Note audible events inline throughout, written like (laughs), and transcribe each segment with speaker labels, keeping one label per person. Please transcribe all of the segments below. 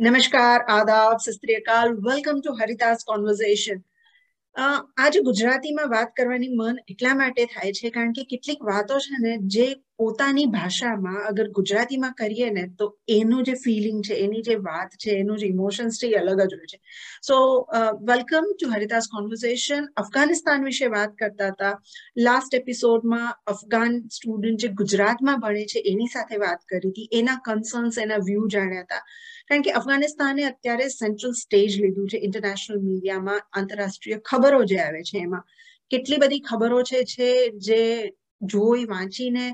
Speaker 1: નમસ્કાર, આદાબ સસ્ત્રીયકાલ વેલકમ ટુ હરિદાસ કોન્વર્ઝેશન આજે ગુજરાતીમાં વાત કરવાની મન એટલા માટે થાય છે કારણ કે કેટલીક વાતો છે ને જે પોતાની ભાષામાં અગર ગુજરાતીમાં કરીએ ને, તો એનું જે ફિલિંગ છે, એની જે વાત છે, એનું જે ઇમોશન્સ છે, એ અલગ જ હોય છે. So welcome to Haridas conversation Afghanistan વિશે વાત કરતા હતા. લાસ્ટ એપિસોડમાં અફઘાન સ્ટુડન્ટ જે ગુજરાતમાં ભણે છે, એની સાથે વાત કરી હતી. એના કન્સર્ન્સ એના વ્યૂ જાણ્યા હતા. કારણ કે અફઘાનિસ્તાને અત્યારે સેન્ટ્રલ સ્ટેજ લીધું છે ઇન્ટરનેશનલ મીડિયામાં આંતરરાષ્ટ્રીય ખબરો જે આવે છે એમાં. કેટલી બધી ખબરો છે, જે જોઈ, વાંચીને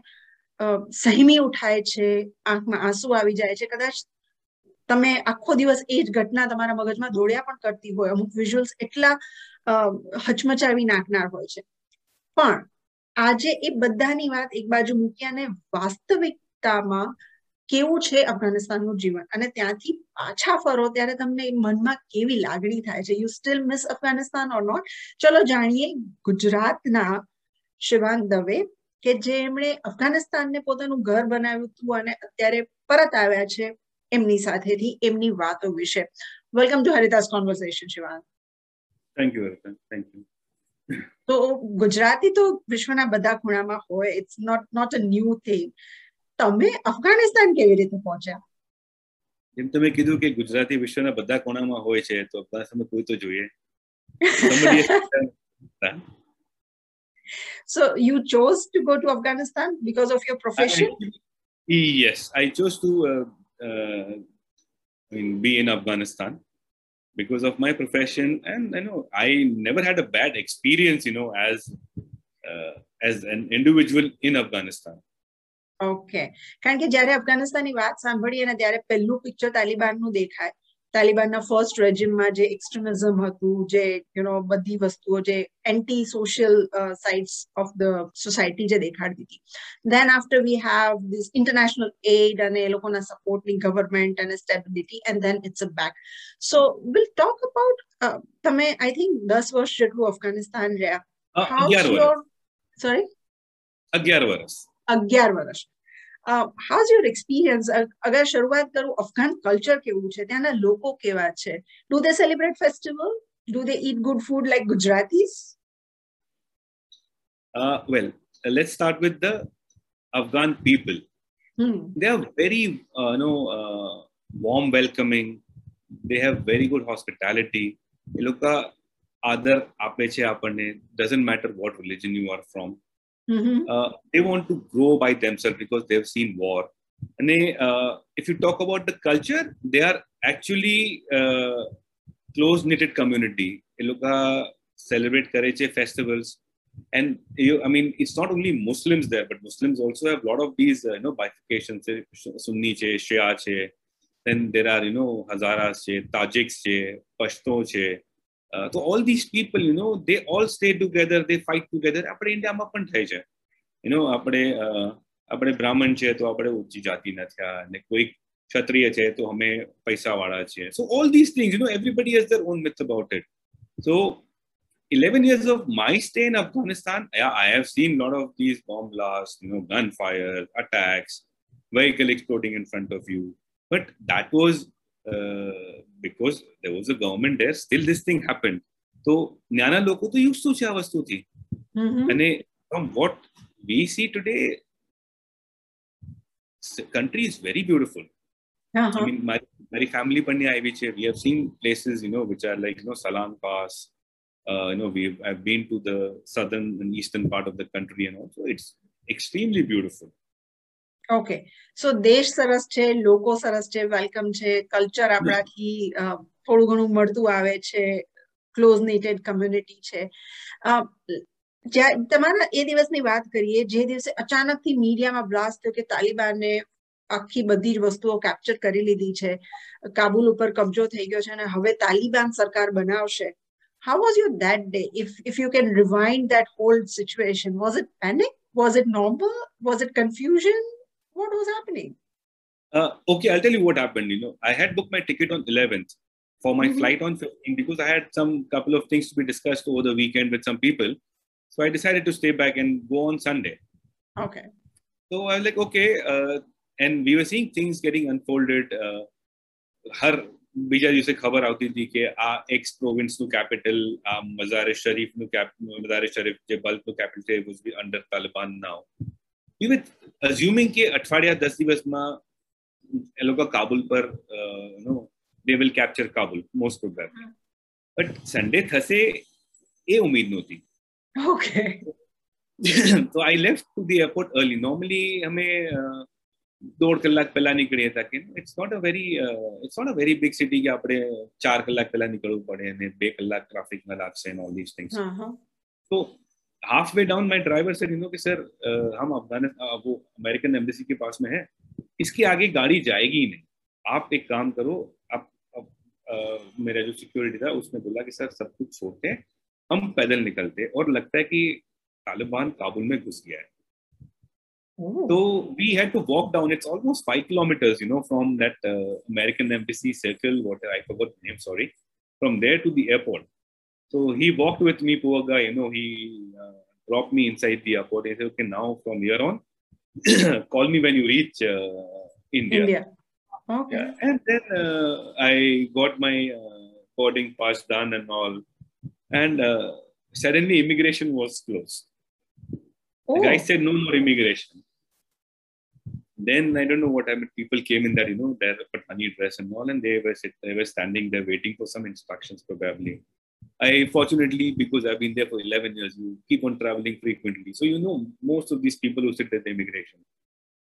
Speaker 1: સહેમી ઉઠાય છે આંખમાં આંસુ આવી જાય છે કદાચ તમે આખો દિવસ એ જ ઘટના તમારા મગજમાં દોડ્યા પણ કરતી હોય અમુક વિઝ્યુઅલ્સ એટલા હચમચાવી નાખનાર હોય છે પણ આજે એ બધાની વાત એક બાજુ મૂક્યાને વાસ્તવિકતામાં કેવું છે અફઘાનિસ્તાનનું જીવન અને ત્યાંથી પાછા ફરો ત્યારે તમને મનમાં કેવી લાગણી થાય છે you still miss Afghanistan or not ચલો જાણીએ ગુજરાતના શિવાંગ દવે કે જેમણે અફઘાનિસ્તાનને પોતાનું ઘર બનાવ્યું હતું અને અત્યારે પરત આવ્યા છે એમની સાથેથી એમની વાતો વિશે. Welcome to Haridas conversation Shivang
Speaker 2: thank you thank you
Speaker 1: તો ગુજરાતી તો વિશ્વના બધા ખૂણામાં હોય it's not not a new thing તમે અફઘાનિસ્તાન કેવી રીતે પહોંચ્યા?
Speaker 2: જેમ તમે કીધું કે ગુજરાતી વિશ્વના બધા ખૂણામાં હોય છે તો અફઘાનિસ્તાનમાં કોઈ તો જોઈએ. (laughs)
Speaker 1: so you chose to go to afghanistan because of your profession
Speaker 2: I, yes i chose to uh, uh, I mean, be in afghanistan because of my profession and you know i never had a bad experience you know as uh, as an individual in afghanistan
Speaker 1: okay કારણ કે જ્યારે અફઘાનિસ્તાનની વાત સાંભળીએ ને ત્યારે પહેલું picture તાલિબાનનું દેખાય તાલિબાનના first રેજિમમાં જે એક્સ્ટ્રીમિઝમ હતું જે યુ નો બધી વસ્તુઓ જે anti social sides of the society જે દેખાડતી હતી then after we have this international aid અને એ લોકોના સપોર્ટની ગવર્મેન્ટ અને stability and then it's a back so will talk about તમે આઈ થિંક દસ વર્ષ જેટલું અફઘાનિસ્તાન રહ્યા સોરી
Speaker 2: અગિયાર વર્ષ
Speaker 1: અગિયાર વર્ષ હાઉઝ યોર એક્સપિરિયન્સ અગર શરૂઆત કરું અફઘાન કલ્ચર કેવું છે ત્યાંના લોકો કેવા છે do they celebrate festival do they it good food like ગુજરાતીસ
Speaker 2: well let's start with the Afghan people.
Speaker 1: Hmm.
Speaker 2: They are very, uh, you know, uh, warm, welcoming. They have very good hospitality. એ લોકો આદર આપે છે આપણને doesn't matter what religion you are from.
Speaker 1: Mm-hmm.
Speaker 2: Uh, they want to grow by themselves because they've seen war. And they, uh, if you talk about the culture, they are actually uh, close knitted community. They celebrate Kareche festivals. And you, I mean, it's not only Muslims there, but Muslims also have a lot of these, uh, you know, bifurcations. Sunni che, Shia che. Then there are, you know, Hazaras che, Tajiks che, Pashto che. Uh, so all these people, you know, they all stay together, they fight together. આપણે ઇન્ડિયામાં પણ થાય છે you know આપણે આપણે બ્રાહ્મણ છે તો આપણે ઊંચી જાતિના થયા અને કોઈ ક્ષત્રિય છે તો અમે પૈસાવાળા છીએ so all this things you know everybody has their own myth about it so 11 years of my stay in Afghanistan, yeah, I have seen a lot of these bomb blasts, you know, gunfire, attacks, vehicle exploding in front of you. But that was uh, because there was a government there. Still, this thing happened. So, નાના લોકો તો used to છે આ વસ્તુથી અને from what we see today, the country is very beautiful.
Speaker 1: Uh-huh.
Speaker 2: I mean, my, my family પણ આવી છે. We have seen places, you know, which are like, you know, Salan Pass. Uh, you know, we've I've been to the southern and eastern part of the country, and also it's extremely beautiful.
Speaker 1: Okay so દેશ સરસ છે લોકો સરસ છે welcome છે culture આપણાથી થોડું ઘણું મળતું આવે છે ક્લોઝ નીટેડ કમ્યુનિટી છે તમારા એ દિવસની વાત કરીએ જે દિવસે અચાનકથી મીડિયામાં બ્લાસ્ટ થયો કે તાલિબાને આખી બધી જ વસ્તુઓ કેપ્ચર કરી લીધી છે કાબુલ ઉપર કબજો થઈ ગયો છે અને હવે તાલિબાન સરકાર બનાવશે how was your that day if if you can rewind that whole situation was it panic was it normal was it confusion what was happening
Speaker 2: uh, okay i'll tell you what happened you know i had booked my ticket on 11th for my
Speaker 1: Mhm.
Speaker 2: flight on 15 because i had some couple of things to be discussed over the weekend with some people so i decided to stay back and go on sunday હર બીજા દિવસે ખબર આવતી હતી કે આ x પ્રોવિન્સનું capital આ મઝારે શરીફનું મઝારે શરીફ જે બલ્કનું કેપિટલ છે was be under Taliban now V with અઝ્યુમિંગ કે અઠવાડિયા દસ દિવસમાં એ લોકો કાબુલ પર no they will capture Kabul most probably but Sunday થશે એ ઉમ્મીદ નહોતી
Speaker 1: ઓકે (coughs)
Speaker 2: તો I left to the airport early normally અમે દોઢ કલાક પહેલા નીકળીએ હતા કે it's not a very it's not a very big city કે આપણે ચાર કલાક પહેલા નીકળવું પડે અને બે કલાક ટ્રાફિકમાં લાગશે એન્ડ ઓલ ધીસ થિંગ્સ તો half way down my driver sir you कि सर हम अफ़गानिस्तान वो अमेरिकन एम्बेसी के पास में है इसके आगे गाड़ी जाएगी ही नहीं आप एक काम करो आप, आप आ, मेरा जो सिक्योरिटी था उसने बोला कि सर सब कुछ छोड़ते हैं हम पैदल निकलते और लगता है कि तालिबान काबुल में घुस गया है तो we had to walk down. It's almost five kilometers, you know, from that uh, American embassy circle. What I forgot the name. Sorry, from there to the airport. So he walked with me, poor guy. You know, he uh, dropped me inside the airport. He said, "Okay, now from here on, (clears throat) call me when you reach uh, India."
Speaker 1: India. Okay.
Speaker 2: Yeah. And then uh, I got my uh, boarding pass done and all, and uh, suddenly immigration was closed.
Speaker 1: Oh.
Speaker 2: The guy said, "No more immigration." Then I don't know what happened. People came in there, you know their Pathani dress and all, and they were sit, they were standing there waiting for some instructions probably. I fortunately because I've been there for 11 years, you keep on traveling frequently, so you know most of these people who sit at the immigration.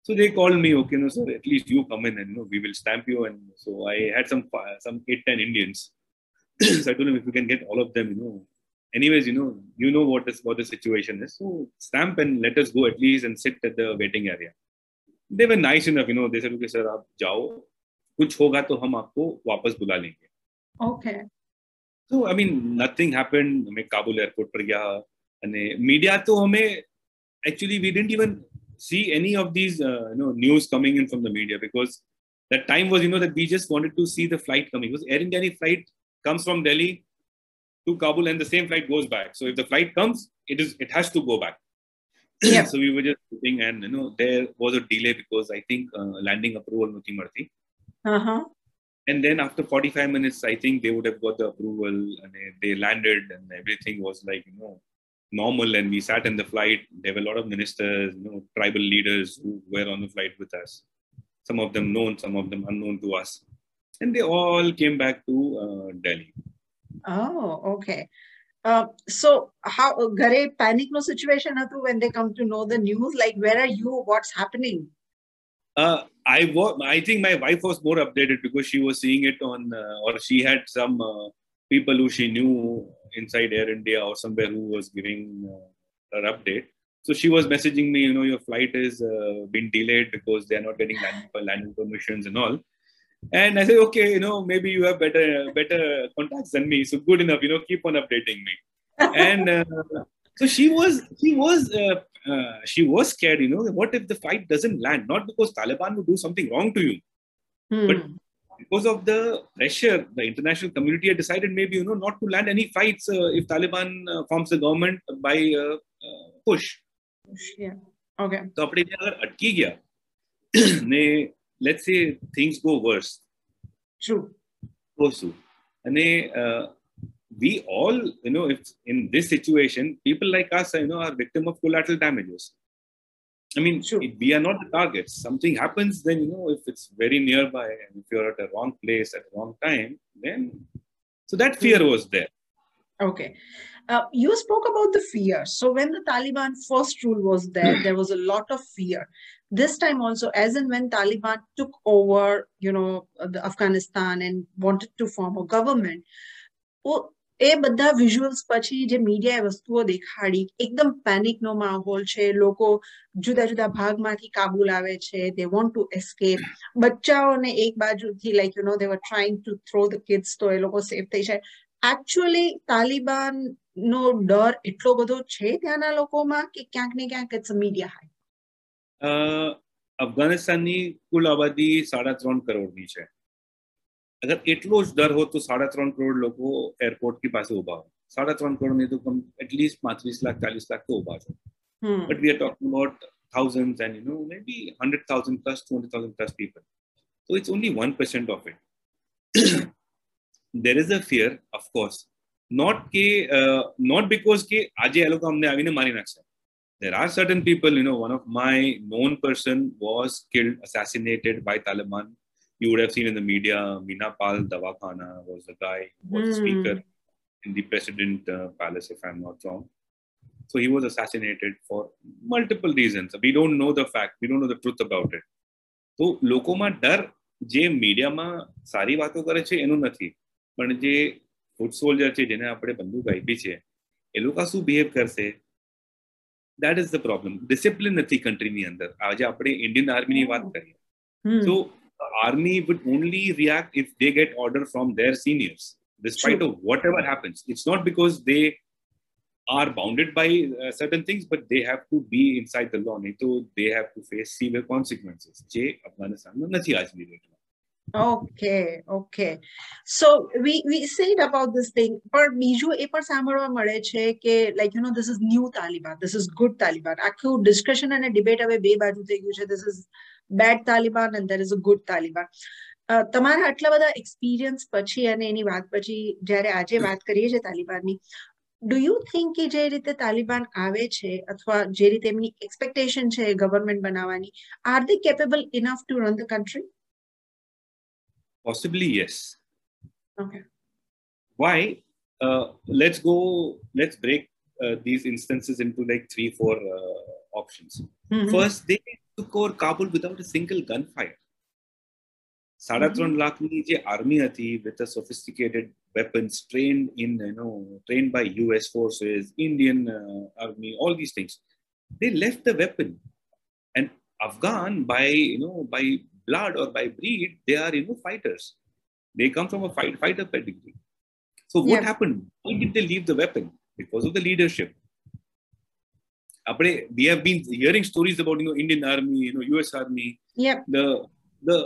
Speaker 2: So they called me, okay, no sir, at least you come in and you know we will stamp you. And so I had some some eight ten Indians. (clears throat) so I told them if we can get all of them, you know. Anyways, you know, you know what is what the situation is. So stamp and let us go at least and sit at the waiting area. They were nice enough, you know. They said, okay, sir, आप जाओ. कुछ होगा तो हम आपको वापस बुला लेंगे.
Speaker 1: Okay.
Speaker 2: So I mean, nothing happened. हमें काबुल एयरपोर्ट पर गया અને મીડિયા તો હમે actually we didn't even see any of these uh, you know news coming in from the media because that time was you know that we just wanted to see the flight coming because Air India flight comes from Delhi to Kabul and the same flight goes back. So if the flight comes, it is it has to go back.
Speaker 1: Yeah. (clears throat)
Speaker 2: so we were just sitting and you know there was a delay because I think uh, landing approval not marti.
Speaker 1: Uh-huh.
Speaker 2: and then after 45 minutes i think they would have got the approval and they landed and everything was like you know normal. And we sat in the flight. There were a lot of ministers you know tribal leaders who were on the flight with us. Some of them known some of them unknown to us. And they all came back to uh, delhi.
Speaker 1: Oh okay. Uh, so how Gare panic no situation when they come to know the news? Like where are you? What's happening?
Speaker 2: Uh, I was. I think my wife was more updated because she was seeing it on, uh, or she had some uh, people who she knew inside Air India or somewhere who was giving uh, her update. So she was messaging me, you know, your flight has uh, been delayed because they are not getting landing, landing permissions and all. And I said, okay, you know, maybe you have better better contacts than me. So good enough, you know, keep on updating me. (laughs) and uh, so she was, she was, uh, uh, she was scared. You know, what if the fight doesn't land? Not because Taliban would do something wrong to you, hmm. but because of the pressure, the international community had decided maybe you know not to land any fights uh, if Taliban uh, forms a government by uh, uh, push.
Speaker 1: Yeah. Okay.
Speaker 2: तो अपने अगर अटकी गया (clears throat) let's say things go worse.
Speaker 1: True.
Speaker 2: Goes to. uh, we all you know if in this situation people like us you know are victim of collateral damages i mean
Speaker 1: Sure.
Speaker 2: we are not the targets something happens then you know if it's very nearby and if you're at the wrong place at the wrong time then so that fear was there
Speaker 1: Okay. Uh, you spoke about the fear. So when the Taliban first rule was there, there was a lot of fear. This time also, as and when Taliban took over, you know, the Afghanistan and wanted to form a government, ઓ એ બધા visuals પછી જે મીડિયાએ વસ્તુઓ દેખાડી, એકદમ પેનિકનો માહોલ છે, લોકો જુદા જુદા ભાગમાંથી કાબુલ આવે છે દે વોન્ટ ટુ એસ્કેપ બચ્ચાઓને એક બાજુથી like you know they were trying to throw the kids તો એ લોકો સેફ થઈ જાય. એકચ્યુઅલી તાલિબાન નો ડર એટલો બધો છે ત્યાંના લોકોમાં કે ક્યાંક ને ક્યાંક ઇટ્સ મીડિયા હાઈ
Speaker 2: અફઘાનિસ્તાનની કુલ આબાદી સાડા ત્રણ કરોડની છે. અગર એટલો જ દર હોત તો સાડા ત્રણ કરોડ લોકો એરપોર્ટની પાસે ઉભા હોય સાડા ત્રણ કરોડ નહીં તો એટલીસ્ટ પાંત્રીસ લાખ ચાલીસ લાખ તો ઉભા છે
Speaker 1: હમ
Speaker 2: but we are talking about thousands and you know maybe 100,000 plus 200,000 plus people. So it's only 1% of it. there is a fear of course not ke uh, not because ke aje એ લોકો અમને આવીને મારી નાખશે there are certain people you know one of my known person was killed assassinated by taliban you would have seen in the media, Menapal Dawakhana was the guy who was mm. speaker in the President uh, Palace, if I'm not wrong. So he was assassinated for multiple reasons. We don't know the fact, we don't know the truth about it. તો લોકોમાં ડર જે મીડિયામાં સારી વાતો કરે છે એનું But પણ foot soldier સોલ્જર છે જેને આપણે બંદૂક આપી છે એ લોકો શું બિહેવ કરશે that is the problem discipline નથી કન્ટ્રીની અંદર આજે આપણે Indian આર્મીની army wood only react if they gate order from there seniors despite of whatever happens it's not because they are bounded by uh, certain things, but they have to be inside the law. So they have to face severe consequences. જે અફઘાનિસ્તાનમાં નથી આજની ડેટમાં
Speaker 1: Okay, okay. So we we said about this thing, પણ બીજું એ પણ સાંભળવા મળે છે કે like you know this is new Taliban, this is good Taliban. આખું discussion અને debate હવે બે બાજુ થઈ ગયું છે. This is bad Taliban and there is a good Taliban. તમારા આટલા બધા એક્સપિરિયન્સ પછી અને એની વાત પછી જ્યારે આજે વાત કરીએ છીએ તાલિબાનની ડુ યુ થિંક કે જે રીતે તાલિબાન આવે છે અથવા જે રીતે એમની એક્સપેક્ટેશન છે ગવર્મેન્ટ બનાવવાની are they capable enough to run the country
Speaker 2: possibly yes
Speaker 1: okay
Speaker 2: why uh, let's go let's break uh, these instances into like three four uh, options mm-hmm. first they took over kabul without a single gunfire સાડા ત્રણ લાખની જે army હતી with a sophisticated weapons trained in you know trained by us forces indian uh, army all these things they left the weapon and afghan by you know by blood or by breed they are you know fighters they come from a fight fighter pedigree so what yeah. happened why did they leave the weapon because of the leadership we have been hearing stories about you know indian army you know us army
Speaker 1: yeah
Speaker 2: the the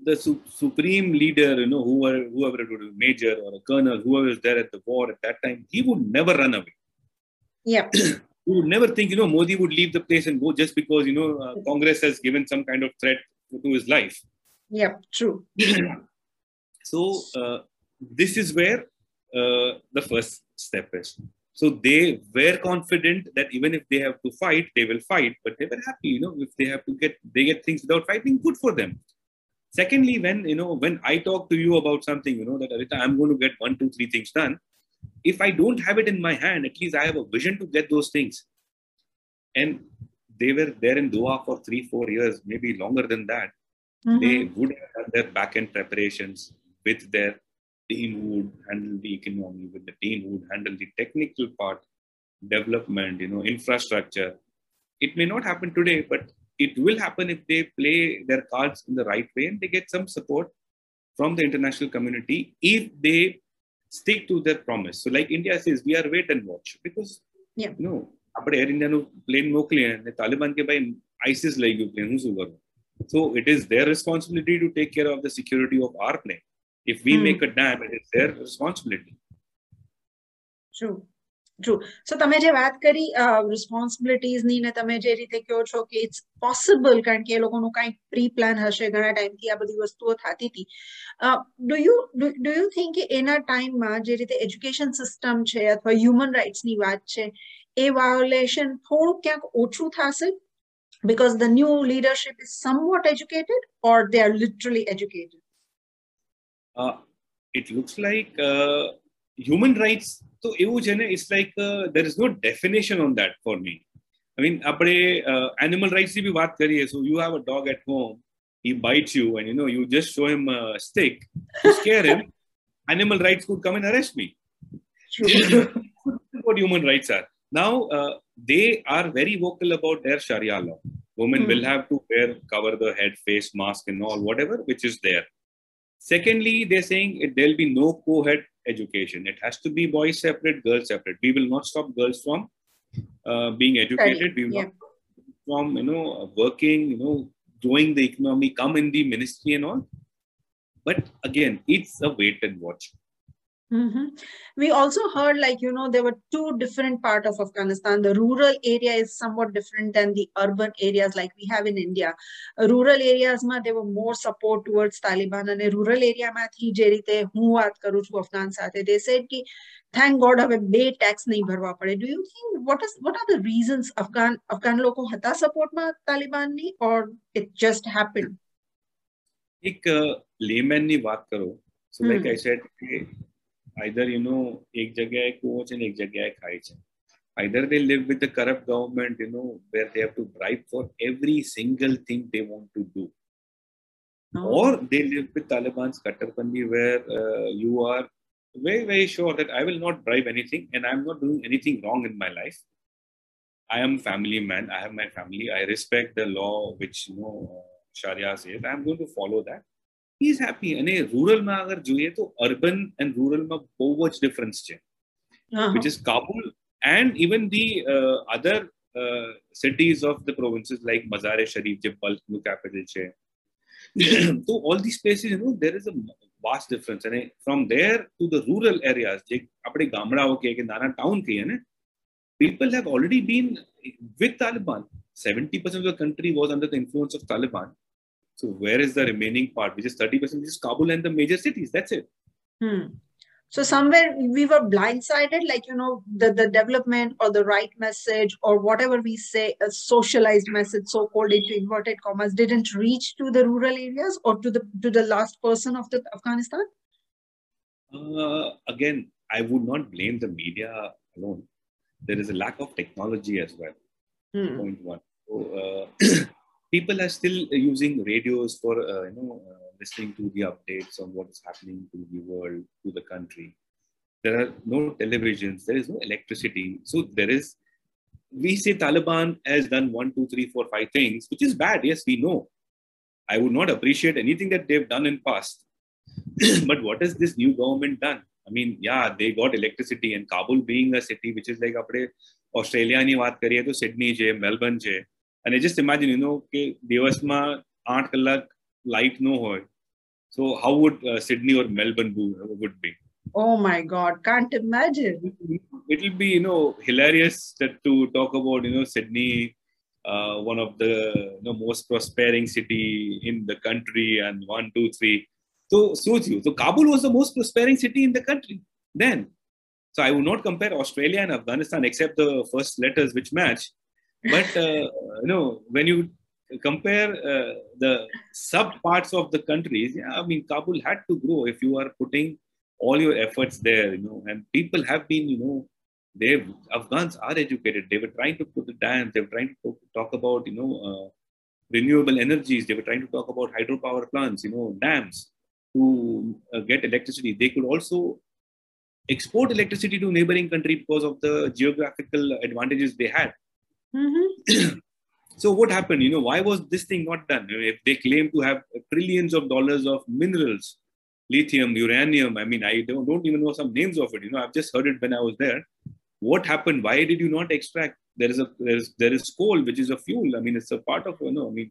Speaker 2: the su- supreme leader, you know, whoever, whoever it be, major or a colonel, whoever was there at the war at that time, he would never run away.
Speaker 1: Yeah. (clears throat)
Speaker 2: he would never think, you know, Modi would leave the place and go just because, you know, uh, Congress has given some kind of threat to his life.
Speaker 1: Yeah, true. (clears throat)
Speaker 2: so uh, this is where uh, the first step is. So they were confident that even if they have to fight, they will fight, but they were happy, you know, if they have to get, they get things without fighting, good for them. Secondly when you know when i talk to you about something you know that Arita, i'm going to get one two three things done if i don't have it in my hand at least i have a vision to get those things. And they were there in doha for three four years maybe longer than that. Mm-hmm. they would have done their back end preparations with their team who would handle the economy with the team who would handle the technical part development you know infrastructure it may not happen today but it will happen if they play their cards in the right way and they get some support from the international community if they stick to their promise. So, like India says, we are wait and watch because
Speaker 1: yeah.
Speaker 2: you know, આપણે air ઇન્ડિયાનું plane મોકલીએ અને તાલિબાન કે ભાઈ eyes લઈ ગયું plane હું શું કરું so it is their responsibility to take care of the security of our plane if we hmm. make a dam it is their responsibility
Speaker 1: true true so તમે જે વાત કરી રિસ્પોન્સિબિલિટીઝની ને તમે જે રીતે કહો છો કે ઇટ્સ પોસિબલ કારણ કે એ લોકોનું કંઈક પ્રી પ્લાન હશે ઘણા ટાઈમથી આ બધી વસ્તુઓ થતી હતી do you do you think કે એના ટાઈમમાં જે રીતે એજ્યુકેશન સિસ્ટમ છે અથવા હ્યુમન રાઇટ્સની વાત છે એ વાયોલેશન થોડું ક્યાંક ઓછું થશે because the new leadership is somewhat educated or they are literally educated?
Speaker 2: Uh, it looks like uh, human rights તો એવું છે ને it's like there is no definition on that for me I mean આપણે animal rights ની બી વાત કરીએ so you have a dog at home he bites you and you know you just show him a stick to scare him (laughs) animal rights could come and arrest me (laughs) what human rights are now uh, they are very vocal about their sharia law women mm. will have to wear cover the head face mask and all whatever which is there secondly they're saying it, there'll be no co-ed education. It has to be boys separate, girls separate. We will not stop girls from uh, being educated. We will yeah. not from you know working, you know, doing the economy, come in the ministry and all. But again, it's a wait and watch.
Speaker 1: Mm-hmm. We also heard, like, you know, there were two different part of Afghanistan. The rural area is somewhat different than the urban areas like we have in India. Rural areas, ma, there were more support towards Taliban. And rural area, ma, thi, je rite, hu વાત કરું છું અફઘાન સાથે they said ki thank god હવે બે tax નહીં ભરવા પડે do you think what is what are the reasons afghan afghan લોકો હતા support માં તાલિબાન ની or it just happened
Speaker 2: એક લેમેન ની વાત કરો so like i said either you know ek jagah hai coach and ek jagah hai khaija either they live with the corrupt government you know where they have to bribe for every single thing they want to do. Or they live with taliban's kattarpandi where uh, you are very very sure that i will not bribe anything and i'm not doing anything wrong in my life. I am family man. I have my family. I respect the law which you know sharia says. I'm going to follow that. he is happy અને રૂરલમાં અગર જોઈએ તો urban and રૂરલમાં બહુ જ difference છે which is Kabul and even the uh, other uh, cities of the provinces like Mazar-e Sharif, જે bulk capital છે. so all these places, you know, there is a vast difference. And from there to the rural areas, જે આપણે ગામડાઓ કે કે નાના town કહીએ ને, people have already been with Taliban. 70% of the country was under the influence of Taliban. So where is the remaining part, which is 30%, which is Kabul and the major cities? That's it.
Speaker 1: Hmm. So somewhere we were blindsided, like you know, the, the development or the right message or whatever we say, a socialized message, so-called into inverted commas, didn't reach to the rural areas or to the to the last person of the Afghanistan.
Speaker 2: Uh, again, I would not blame the media alone. There is a lack of technology as well.
Speaker 1: Hmm.
Speaker 2: Point one. So, uh, people are still using radios for uh, you know uh, listening to the updates on what is happening to the world to the country there are no televisions there is no electricity so there is we say taliban has done one two three four five things which is bad yes we know i would not appreciate anything that they've done in past (clears throat) but what has this new government done i mean yeah they got electricity and kabul being a city which is like આપણે ઓસ્ટ્રેલિયાની વાત કરીએ તો Sydney છે Melbourne છે અને just imagine you know કે દિવસમાં આઠ કલાક લાઇટ નો હોય so how would Sydney or Melbourne would be
Speaker 1: Oh my God, can't imagine.
Speaker 2: It will be, you know, hilarious that to talk about, you know, Sydney, uh, one of the you know, most prospering city in the country, and one, two, three. So, suits you. So, Kabul was the most prospering city in the country then. So, I would not compare Australia and Afghanistan except the first letters which match. But uh, you know, when you compare uh, the sub parts of the countries, yeah, I mean, Kabul had to grow if you are putting all your efforts there, you know, and people have been, you know, they Afghans are educated. They were trying to put the dams. They were trying to talk about, you know, uh, renewable energies. They were trying to talk about hydropower plants, you know, dams to uh, get electricity. They could also export electricity to neighboring country because of the geographical advantages they had.
Speaker 1: Mm-hmm. (clears throat)
Speaker 2: so what happened? You know, why was this thing not done? If they claim to have trillions of dollars of minerals, lithium, uranium, I mean, I don't, don't even know some names of it. You know, I've just heard it when I was there. What happened? Why did you not extract? There is a there is there is coal, which is a fuel. I mean, it's a part of you know. I mean,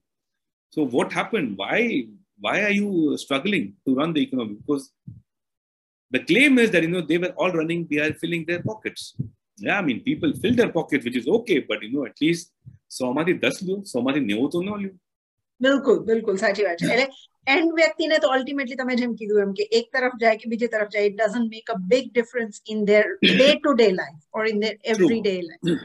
Speaker 2: so what happened? Why why are you struggling to run the economy? Because the claim is that you know they were all running, they are filling their pockets. Yeah, I mean, people fill their pockets, which is okay, but you know, at least સોમાંથી દસ લ્યો સોમાંથી નેવું તો ન લ્યો
Speaker 1: બિલકુલ બિલકુલ સાચી વાત છે એટલે એન્ડ વ્યક્તિને તો અલ્ટિમેટલી તમે જેમ કીધું એમ કે એક તરફ જાય કે બીજી તરફ જાય it doesn't make a big difference in their day to day life or in their everyday life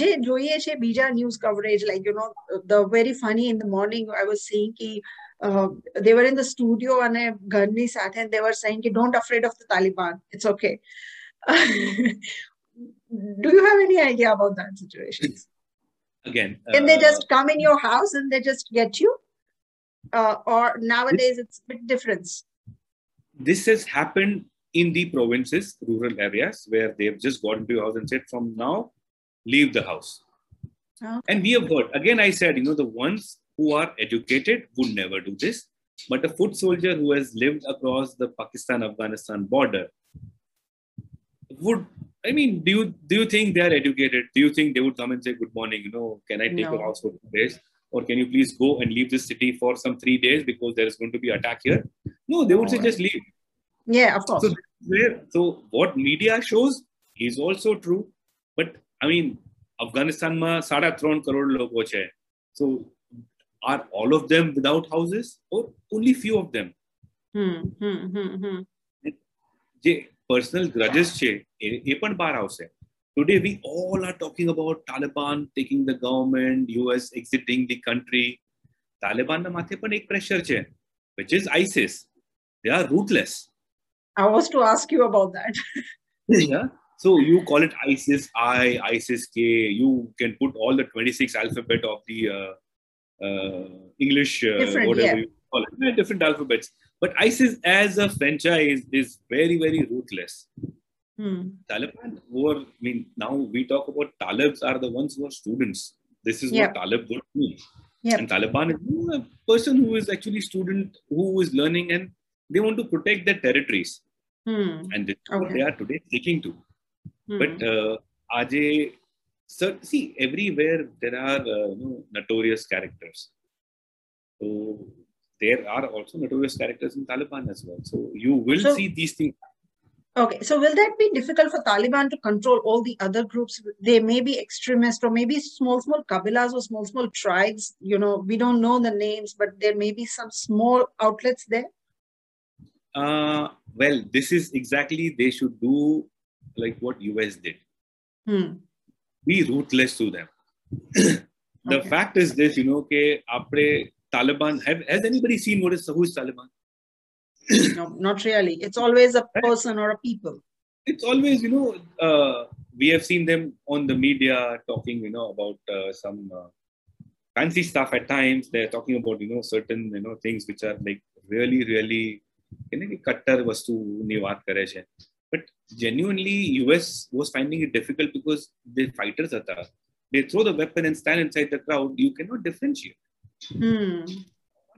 Speaker 1: જે જોઈએ છે બીજા news coverage like you know the very funny in the morning I was seeing કે they were in the studio અને ઘરની સાથે and they were saying કે don't afraid of the Taliban it's okay do you have any idea about that situation?
Speaker 2: Again
Speaker 1: can they just come in your house and they just get you? Uh, or nowadays it's a bit different.
Speaker 2: This has happened in the provinces rural areas where they've just got into your house and said from now leave the house.
Speaker 1: Okay.
Speaker 2: and we have heard again i said you know the ones who are educated would never do this but a foot soldier who has lived across the pakistan afghanistan border would I mean, do you do you think they are educated? Do you think they would come and say good morning? You know, can I take
Speaker 1: no.
Speaker 2: your house for two days, or can you please go and leave this city for some three days because there is going to be attack here? No, they would say just leave.
Speaker 1: Yeah, of course.
Speaker 2: So, so what media shows is also true, but I mean, Afghanistan ma sada tron crore logo chhe. So are all of them without houses, or only few of them?
Speaker 1: Hmm, hmm, hmm, hmm.
Speaker 2: જે personal ગ્રજેસ છે એ પણ બહાર આવશે Today, we all are talking about Taliban taking the government, US exiting the country. Taliban na mathe પણ એક pressure છે, which is ISIS. They are ruthless.
Speaker 1: I was to ask you about that.
Speaker 2: yeah. So you call it ISIS I, ISIS K. You can put all the 26 alphabet of the uh, uh, English, uh,
Speaker 1: Different,
Speaker 2: whatever
Speaker 1: yeah.
Speaker 2: you call it, yeah, different alphabets. But ISIS as a franchise is very, very ruthless.
Speaker 1: Hmm.
Speaker 2: Taliban were, I mean, now we talk about Talibs are the ones who are students. This is
Speaker 1: Yep.
Speaker 2: what Talib would do.
Speaker 1: Yep.
Speaker 2: And Taliban is a person who is actually student, who is learning and they want to protect their territories.
Speaker 1: Hmm.
Speaker 2: And this is what they are today sticking to.
Speaker 1: Hmm.
Speaker 2: But uh, Ajay, so see, everywhere there are uh, you know, notorious characters. So there are also notorious characters in Taliban as well. So you will
Speaker 1: So-
Speaker 2: see these things.
Speaker 1: Okay, so will that be difficult for Taliban to control all the other groups? They may be extremists or maybe small, small kabilas or small, small tribes. You know, we don't know the names, but there may be some small outlets there.
Speaker 2: Uh, well, this is exactly they should do like what US did.
Speaker 1: Hmm.
Speaker 2: Be ruthless to them. (clears throat) the
Speaker 1: Okay.
Speaker 2: fact is this, you know, okay, apre Taliban. Have, has anybody seen what is who is Taliban?
Speaker 1: no, not really. It's always a person or a people.
Speaker 2: It's always, you know, uh, we have seen them on the media talking, you know, about uh, some uh, fancy stuff at times. They're talking about, you know, certain, you know, things which are like really, really, you know, cutter was to baat but genuinely us was finding it difficult because the fighters are there. they throw the weapon and stand inside the crowd you cannot differentiate
Speaker 1: Hmm.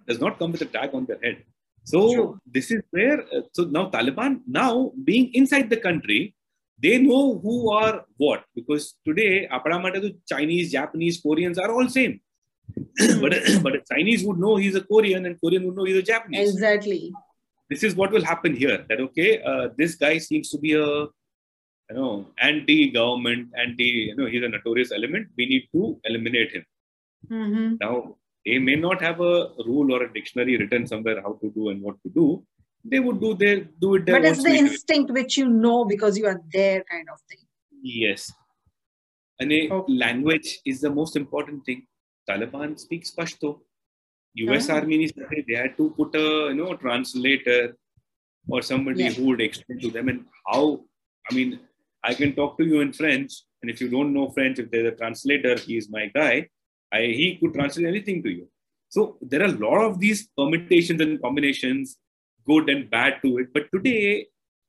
Speaker 2: Does not come with a tag on their head. So
Speaker 1: sure.
Speaker 2: this is where uh, so now Taliban now being inside the country, they know who are what because today Aparamata Chinese, Japanese, Koreans are all same. Hmm. but (coughs) but a Chinese would know he's a Korean and Korean would know he's a Japanese.
Speaker 1: Exactly.
Speaker 2: This is what will happen here. That okay, uh, this guy seems to be a you know anti-government, anti you know he's a notorious element. We need to eliminate him.
Speaker 1: Mm-hmm.
Speaker 2: Now they may not have a rule or a dictionary written somewhere how to do and what to do they would do their do it their
Speaker 1: But it's the instinct which you know because you are there, kind of thing.
Speaker 2: yes and a
Speaker 1: Okay.
Speaker 2: language is the most important thing taliban speaks pashto us
Speaker 1: Oh.
Speaker 2: army they had to put a you know translator or somebody
Speaker 1: Yeah.
Speaker 2: who would explain to them and how i mean i can talk to you in french and if you don't know french if there's a translator he is my guy I, he could translate anything to you so there are a lot of these permutations and combinations good and bad to it but today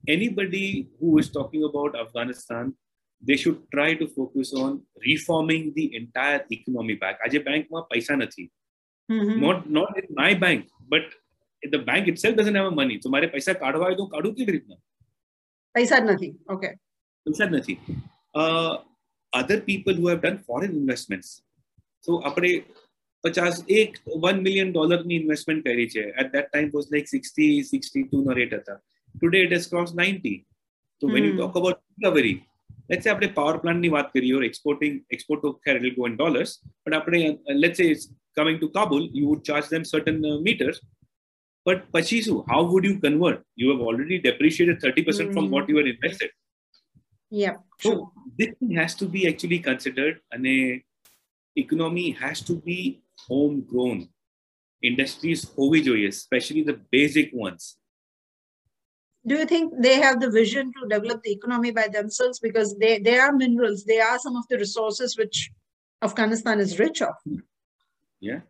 Speaker 2: anybody who is talking about afghanistan they should try to focus on reforming the entire economy back આજે બેંકમાં પૈસા નથી
Speaker 1: Mhm.
Speaker 2: not not in my bank, but the bank itself doesn't have money. So મારે પૈસા કાઢવા હોય તો કાઢું કેવી રીતના
Speaker 1: પૈસા જ નથી. Okay.
Speaker 2: પૈસા જ નથી uh, other people who have done foreign investments so આપણે પચાસ એક વન મિલિયન ડોલરની ઇન્વેસ્ટમેન્ટ કરી છે at that time was like 60 62 no rate હતા today it has crossed 90 so when you
Speaker 1: Hmm.
Speaker 2: talk about recovery let's say આપણે power પ્લાન્ટની વાત કરીએ or exporting export to Kher will go in dollars but આપણે uh, let's say it's coming to Kabul you would charge them certain uh, meters but પછી શું how would you convert you have already depreciated 30% from
Speaker 1: Hmm.
Speaker 2: what you had invested
Speaker 1: Yeah. True.
Speaker 2: so this thing has to be actually considered and a economy has to be homegrown. Industries હોવી જોઈએ, especially the basic ones.
Speaker 1: Do you think they have the vision to develop the economy by themselves because they they are minerals, they are some of the resources which Afghanistan is rich of.
Speaker 2: Yeah.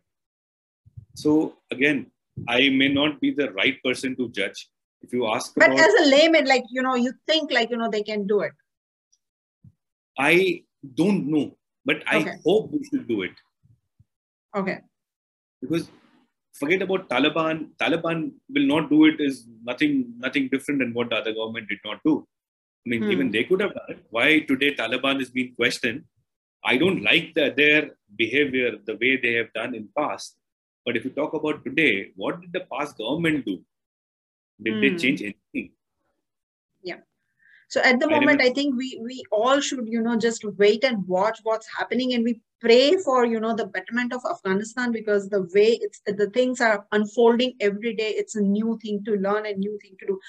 Speaker 2: So again, I may not be the right person to judge. If you ask
Speaker 1: But
Speaker 2: about,
Speaker 1: as a layman, like you know, you think like you know they can do it.
Speaker 2: I don't know, but I
Speaker 1: Okay.
Speaker 2: hope we should do it
Speaker 1: Okay.
Speaker 2: because forget about Taliban. Taliban will not do it is nothing nothing different than what the other government did not do. I mean,
Speaker 1: Hmm.
Speaker 2: even they could have done it. Why today Taliban is being questioned? I don't like the, their behavior, the way they have done in past. But if you talk about today, what did the past government do? Did they
Speaker 1: Hmm.
Speaker 2: change anything?
Speaker 1: Yeah. So at the moment, I think we we all should, you know, just wait and watch what's happening, and we pray for, you know, the betterment of Afghanistan because the way it's the things are unfolding every day, it's a new thing to learn, a new thing to do.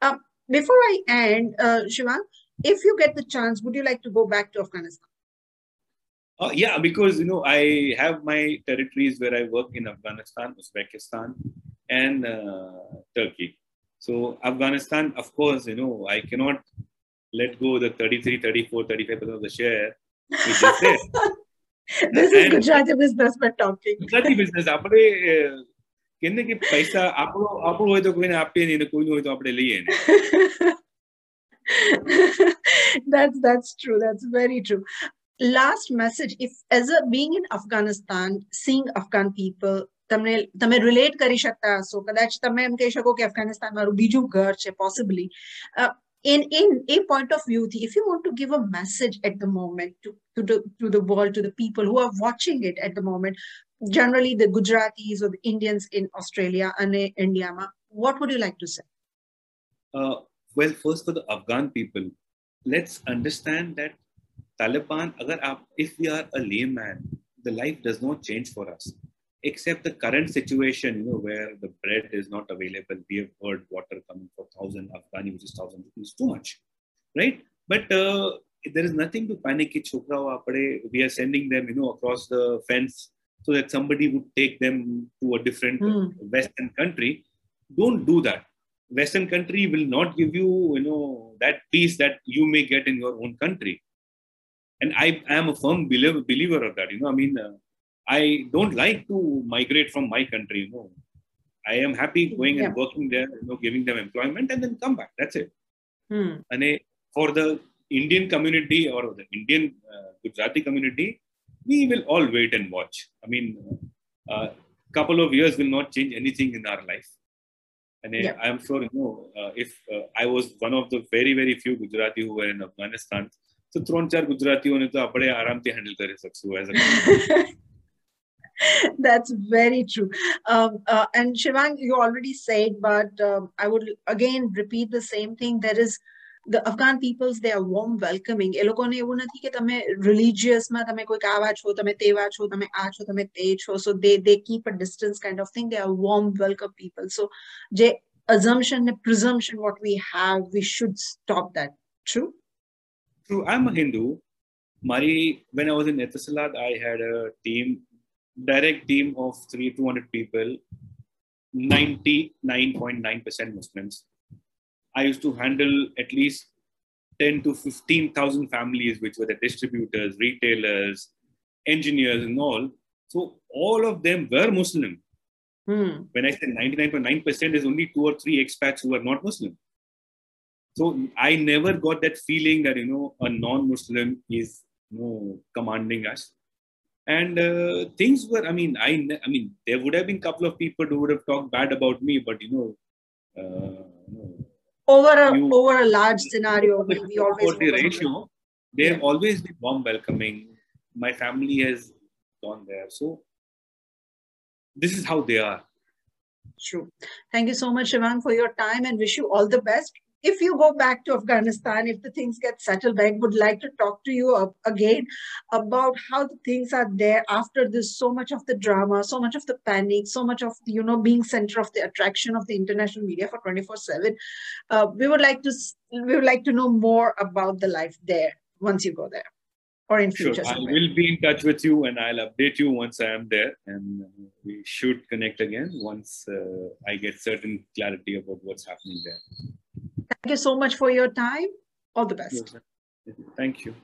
Speaker 1: Um, before I end, uh, Shivang, if you get the chance, would you like to go back to Afghanistan?
Speaker 2: Uh, yeah, because you know I have my territories where I work in Afghanistan, Uzbekistan, and uh, Turkey. So Afghanistan, of course, you know I cannot let go the 33, 34, 35 percent of the share which is there. (laughs)
Speaker 1: this is Gujarati business we're talking.
Speaker 2: Gujarati business. આપણે કેને કે પૈસા આપણો આપણો હોય તો કોઈને આપીએ નહીં કોઈનું હોય તો આપણે લઈએ
Speaker 1: that's that's true that's very true last message if as a being in afghanistan seeing afghan people તમને તમે રિલેટ કરી શકતા હશો કદાચ તમે એમ કહી શકો કે અફઘાનિસ્તાન મારું બીજું ઘર છે possibly in in a point of view if you want to give a message at the moment to to the to the world to the people who are watching it at the moment generally the gujaratis or the indians in australia and india what would you like to say
Speaker 2: uh, well first for the afghan people let's understand that taliban agar if we are a layman the life does not change for us except the current situation, you know, where the bread is not available. We have heard water coming for thousand Afghani, which is thousand rupees, too much, right? But uh, there is nothing to panic. We are sending them, you know, across the fence so that somebody would take them to a different mm. Western country. Don't do that. Western country will not give you, you know, that peace that you may get in your own country. And I, I am a firm believer, believer of that. You know, I mean, uh, I don't like to migrate from my country. You know, I am happy going yeah. and working there, you know, giving them employment and then come back. That's it. Hmm. And for the Indian community or the Indian uh, Gujarati community, we will all wait and watch. I mean, a uh, couple of years will not change anything in our life. And yeah. I am sure, you know, uh, if uh, I was one of the very, very few Gujarati who were in Afghanistan, so ત્રણ ચાર ગુજરાતીઓને તો આપણે આરામથી handle કરી શકશું as a (laughs) (laughs)
Speaker 1: That's very true. Um, uh, and Shivang, you already said, but um, I would again repeat the same thing. There is the Afghan peoples, they are warm welcoming. એ લોકોને એવું નથી કે તમે રિલિજિયસમાં તમે કોઈક આવા છો તમે તેવા છો તમે આ છો તમે તે છો so they they keep a distance kind of thing. They are warm welcome people. So જે assumption and presumption what we have, we should stop that. True?
Speaker 2: True. I'm a Hindu. Mari, when I was in Etisalat, I had a team direct team of three 200 people 99.9% muslims. I used to handle at least 10 to 15000 families which were the distributors retailers engineers and all. So all of them were muslim. Hmm. when i said 99.9% is only two or three expats who are not muslim. So i never got that feeling that you know a non-muslim is you know, commanding us and uh, things were i mean i i mean there would have been a couple of people who would have talked bad about me but you know, uh,
Speaker 1: over a you, over a large scenario we, we always
Speaker 2: the ratio they've yeah. always been warm welcoming. My family has gone there. So this is how they are.
Speaker 1: True. Thank you so much Shivang, for your time and wish you all the best if you go back to Afghanistan, if the things get settled, I would like to talk to you again about how the things are there after this, so much of the drama, so much of the panic, so much of the, you know, being center of the attraction of the international media for 24 seven. Uh, we would like to, we would like to know more about the life there once you go there or in future.
Speaker 2: Sure. I will be in touch with you and I'll update you once I am there and we should connect again once uh, I get certain clarity about what's happening there.
Speaker 1: Thank you so much for your time. All the best.
Speaker 2: Thank you.